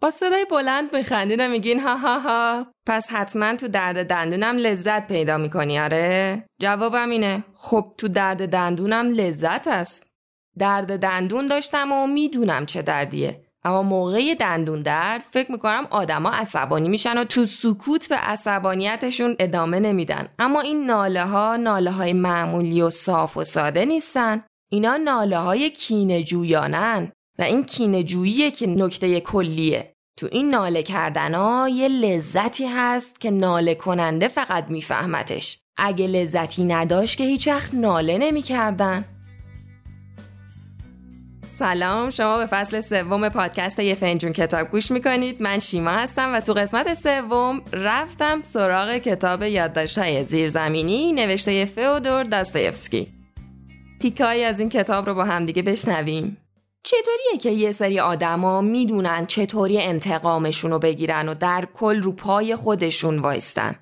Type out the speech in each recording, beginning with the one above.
با صدای بلند میخندین و میگین ها ها ها. پس حتما تو درد دندونم لذت پیدا می‌کنی آره؟ جوابم اینه. خب تو درد دندونم لذت است. درد دندون داشتم و می‌دونم چه دردیه. اما موقع دندون درد فکر می‌کنم آدما عصبانی میشن و تو سکوت به عصبانیتشون ادامه نمیدن. اما این ناله ها ناله های معمولی و صاف و ساده نیستن. اینا ناله های کینه جویانن و این کینه جوییه که نکته کلیه. تو این ناله کردن ها یه لذتی هست که ناله کننده فقط میفهمتش. اگه لذتی نداشت که هیچ وقت ناله نمی‌کردن. سلام شما به فصل سوم پادکست یه فنجون کتاب گوش می‌کنید. من شیما هستم و تو قسمت سوم رفتم سراغ کتاب یادداشت‌های زیرزمینی نوشته فئودور داستایفسکی. تیکایی از این کتاب رو با همدیگه بشنویم. چطوریه که یه سری آدما می‌دونن چطوری انتقامشون رو بگیرن و در کل رو پای خودشون وایستن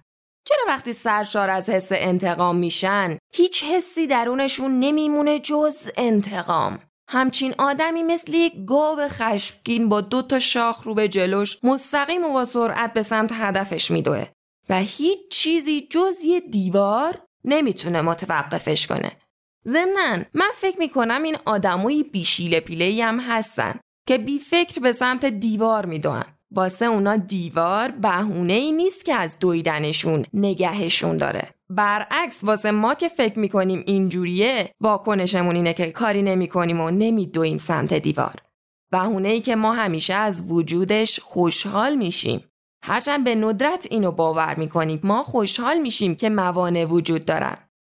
چرا وقتی سرشار از حس انتقام میشن هیچ حسی درونشون نمیمونه جز انتقام همچین آدمی مثل یک گاو خشمگین با دو تا شاخ رو به جلوش مستقیم و با سرعت به سمت هدفش میدوه و هیچ چیزی جز یه دیوار نمی‌تونه متوقفش کنه. ضمنا من فکر می‌کنم این آدمایی بیشیل پیله هم هستن که بی فکر به سمت دیوار میدون. واسه اونا دیوار بهونه ای نیست که از دویدنشون نگهشون داره. برعکس واسه ما که فکر می‌کنیم اینجوریه واکنشمون اینه که کاری نمی‌کنیم و نمیدویم سمت دیوار بهونه ای که ما همیشه از وجودش خوشحال میشیم هرچند به ندرت اینو باور می‌کنیم ما خوشحال میشیم که موانع وجود دارن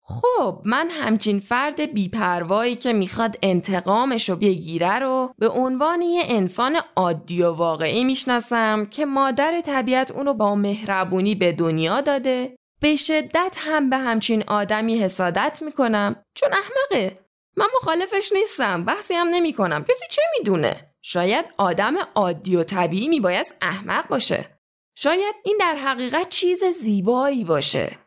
خب من همچین فرد بیپروایی که می‌خواد انتقامش رو بگیره رو به عنوان یه انسان عادی و واقعی می‌شناسم که مادر طبیعت اونو با مهربونی به دنیا داده. به شدت هم به همچین آدمی حسادت می‌کنم. چون احمقه. من مخالفش نیستم. بحثی هم نمی کنم کسی چه می‌دونه؟ شاید آدم عادی و طبیعی میباید احمق باشه. شاید این در حقیقت چیز زیبایی باشه.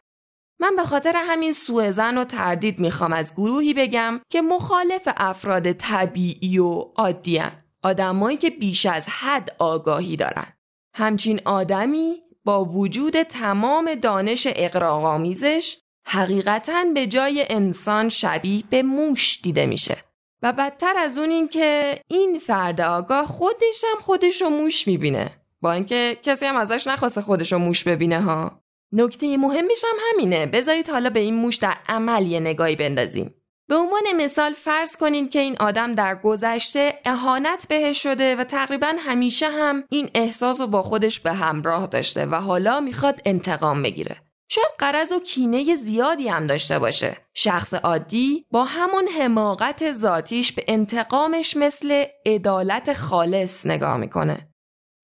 من به خاطر همین سوء زن و تردید می‌خوام از گروهی بگم که مخالف افراد طبیعی و عادیان آدمایی که بیش از حد آگاهی دارن. همچین آدمی با وجود تمام دانش اقراغامیزش حقیقتا به جای انسان شبیه به موش دیده میشه. و بدتر از اون این که این فرد آگاه خودش هم خودش رو موش می‌بینه. با اینکه کسی هم ازش نخواسته خودش رو موش ببینه ها. نکته مهمش هم همینه بذارید حالا به این موش در عمل یه نگاهی بندازیم به عنوان مثال فرض کنین که این آدم در گذشته اهانت بهش شده و تقریبا همیشه هم این احساس رو با خودش به همراه داشته و حالا می‌خواد انتقام بگیره. شاید قرض و کینه زیادی هم داشته باشه. شخص عادی با همون حماقت ذاتیش به انتقامش مثل عدالت خالص نگاه می‌کنه.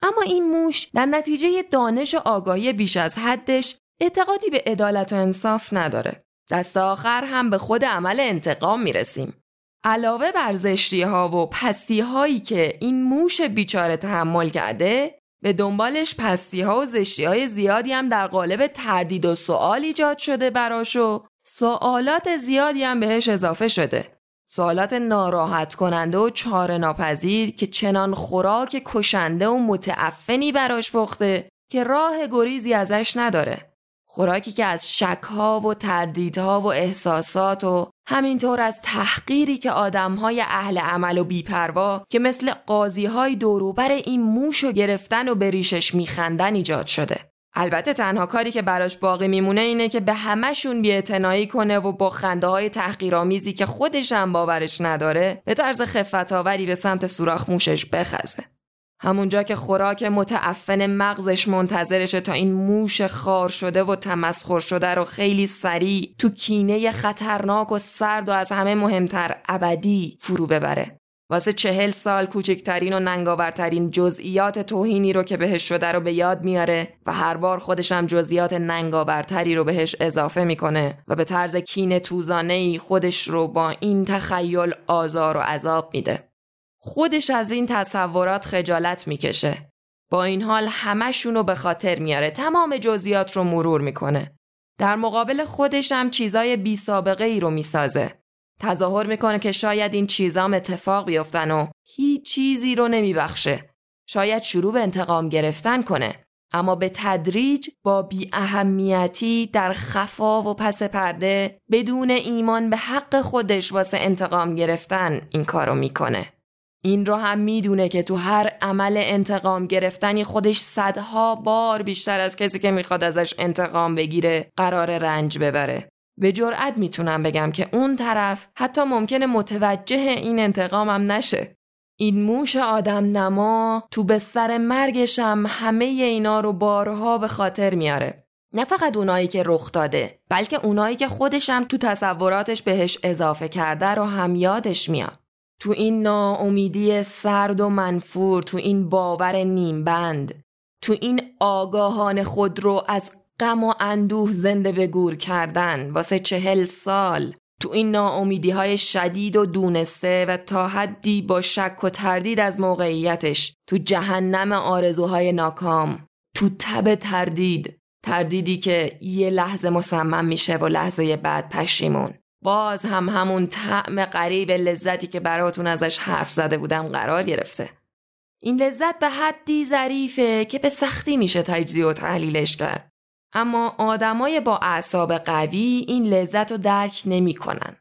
اما این موش در نتیجه دانش و آگاهی بیش از حدش اعتقادی به عدالت و انصاف نداره. دست آخر هم به خود عمل انتقام می‌رسیم. علاوه بر زشتی ها و پستی هایی که این موش بیچاره تحمل کرده به دنبالش پستی ها و زشتی های زیادی هم در قالب تردید و سوال ایجاد شده براش و سوالات زیادی هم بهش اضافه شده. سوالات ناراحت کننده و چاره ناپذیر که چنان خوراک کشنده و متعفنی براش پخته که راه گریزی ازش نداره. خوراکی که از شکها و تردیدها و احساسات و همینطور از تحقیری که آدمهای اهل عمل و بیپروا که مثل قاضیهای دوروبر این موش و گرفتن و بریشش میخندن ایجاد شده. البته تنها کاری که براش باقی میمونه اینه که به همهشون بیاعتنایی کنه و با خنده های تحقیرآمیزی که خودش هم باورش نداره به طرز خفتاوری به سمت سوراخ موشش بخزه. همونجا که خوراک متعفن مغزش منتظرشه تا این موش خار شده و تمسخر شده رو خیلی سریع تو کینه خطرناک و سرد و از همه مهمتر ابدی فرو ببره. واسه چهل سال کوچکترین و ننگاورترین جزئیات توهینی رو که بهش شده رو به یاد میاره و هر بار خودشم جزئیات ننگاورتری رو بهش اضافه می‌کنه و به طرز کین توزانه ای خودش رو با این تخیل آزار و عذاب میده. خودش از این تصورات خجالت می‌کشه. با این حال همشونو به خاطر میاره تمام جزئیات رو مرور می‌کنه. در مقابل خودش هم چیزای بی سابقه ای رو می‌سازه. تظاهر می‌کنه که شاید این چیزام اتفاق بیفتن و هیچ چیزی رو نمیبخشه. شاید شروع به انتقام گرفتن کنه اما به تدریج با بی اهمیتی در خفا و پس پرده بدون ایمان به حق خودش واسه انتقام گرفتن این کارو می‌کنه. این رو هم می‌دونه که تو هر عمل انتقام گرفتنی خودش صدها بار بیشتر از کسی که می‌خواد ازش انتقام بگیره قرار رنج ببره. به جرأت می‌تونم بگم که اون طرف حتی ممکنه متوجه این انتقامم نشه. این موش آدم نما تو به سر مرگشم همه اینا رو بارها به خاطر میاره. نه فقط اونایی که رخ داده بلکه اونایی که خودشم تو تصوراتش بهش اضافه کرده رو هم یادش میاد. تو این ناامیدی سرد و منفور تو این باور نیمبند تو این آگاهان خود رو از غم و اندوه زنده به گور کردن. واسه چهل سال تو این ناامیدی های شدید و دونسته و تا حدی با شک و تردید از موقعیتش تو جهنم آرزوهای ناکام تو تب تردید تردیدی که یه لحظه مصمم میشه و لحظه بعد پشیمون. باز هم همون طعم غریب لذتی که براتون ازش حرف زده بودم قرار گرفته. این لذت به حدی ظریفه که به سختی میشه تجزیه و تحلیلش کرد. اما آدمای با اعصاب قوی این لذت رو درک نمی‌کنن.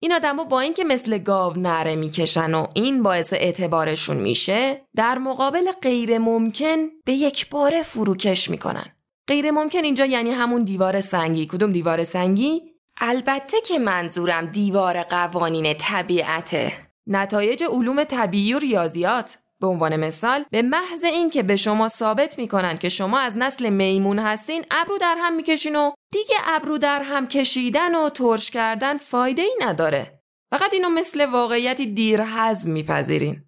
این آدما با اینکه مثل گاو نره می‌کشن و این باعث اعتبارشون میشه در مقابل غیر ممکن به یک باره فروکش می‌کنن. غیر ممکن اینجا یعنی همون دیوار سنگی کدوم دیوار سنگی البته که منظورم دیوار قوانین طبیعته نتایج علوم طبیعی و ریاضیات به عنوان مثال به محض اینکه به شما ثابت می‌کنن که شما از نسل میمون هستین ابرو در هم می‌کشین و دیگه ابرو در هم کشیدن و ترش کردن فایده ای نداره. فقط اینو مثل واقعیتی دیر حزم میپذیرین.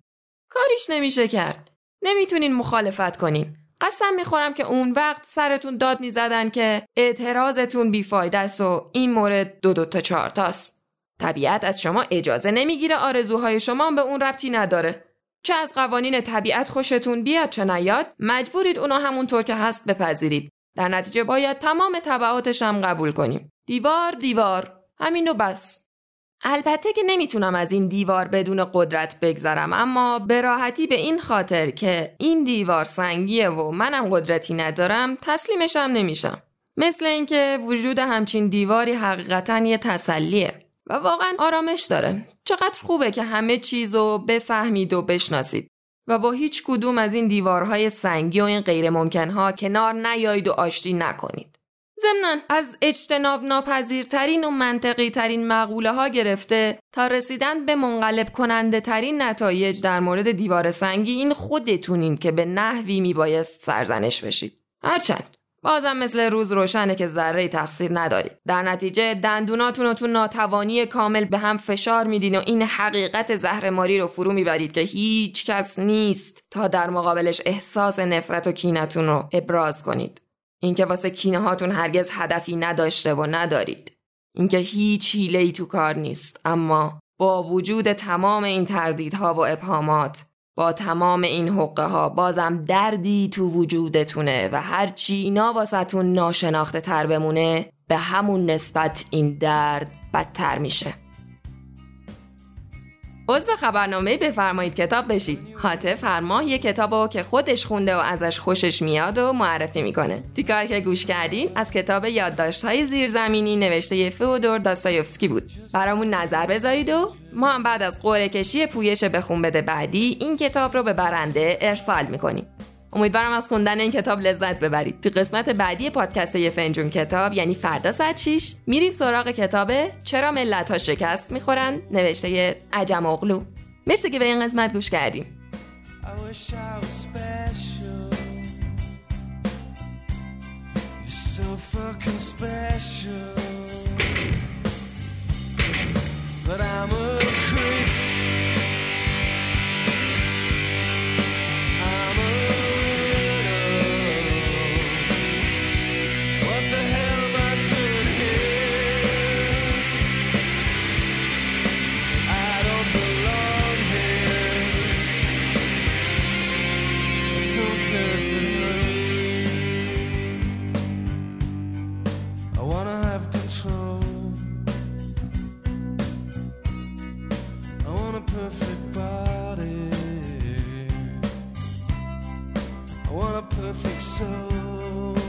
کاریش نمیشه کرد. نمی‌تونین مخالفت کنین. قسم می‌خورم که اون وقت سرتون داد می‌زدن که اعتراضتون بیفایده است و این مورد دو دو تا چهار تاست. طبیعت از شما اجازه نمی‌گیره آرزوهای شما به اون ربطی نداره. چه از قوانین طبیعت خوشتون بیاد چه نیاد مجبورید اونو همونطور که هست بپذیرید. در نتیجه باید تمام طبعاتش هم قبول کنیم. دیوار دیوار. همینو بس. البته که نمی‌تونم از این دیوار بدون قدرت بگذرم اما به راحتی به این خاطر که این دیوار سنگیه و منم قدرتی ندارم تسلیمشم نمیشم. مثل اینکه وجود همچین دیواری حقیقتا یه تسلیه و واقعا آرامش داره. چقدر خوبه که همه چیز رو بفهمید و بشناسید و با هیچ کدوم از این دیوارهای سنگی و این غیر ممکنها کنار نیایید و آشتی نکنید. ضمنا از اجتناب ناپذیرترین و منطقی ترین مقوله ها گرفته تا رسیدن به منقلب کننده ترین نتایج در مورد دیوار سنگی این خودتونین که به نحوی میبایست سرزنش بشید. هرچند بازم مثل روز روشنه که ذره تقصیر ندارید. در نتیجه دندوناتون رو تو ناتوانی کامل به هم فشار میدین و این حقیقت زهرماری رو فرو می‌برید که هیچ کس نیست تا در مقابلش احساس نفرت و کینتون رو ابراز کنید. اینکه واسه کینه هاتون هرگز هدفی نداشته و ندارید. اینکه هیچ حیله ای تو کار نیست اما با وجود تمام این تردیدها و ابهامات با تمام این حقه ها بازم دردی تو وجودتونه و هرچی اینا واسهتون ناشناخته تر بمونه به همون نسبت این درد بدتر میشه. عضو خبرنامه بفرمایید کتاب بشید. حاطف هر ماه یه کتاب که خودش خونده و ازش خوشش میاد و معرفی می‌کنه. تیکایی که گوش کردین از کتاب یادداشت های زیرزمینی نوشته فودور داستایوفسکی بود. برامون نظر بذارید و ما هم بعد از قرعه کشی پویش بخون بده بعدی این کتاب رو به برنده ارسال می‌کنیم. امیدوارم از خوندن این کتاب لذت ببرید. تو قسمت بعدی پادکست یه فنجون کتاب یعنی فردا ساعت 6 میریم سراغ کتاب چرا ملت ها شکست می‌خورن؟ نوشته عجم اغلو. مرسی که به این قسمت گوش کردیم. perfect soul.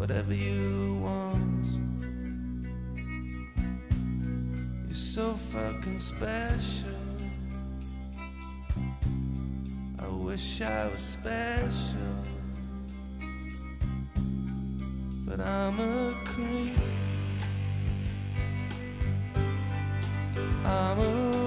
whatever you want. You're so fucking special. I wish I was special, but I'm a creep. I'm a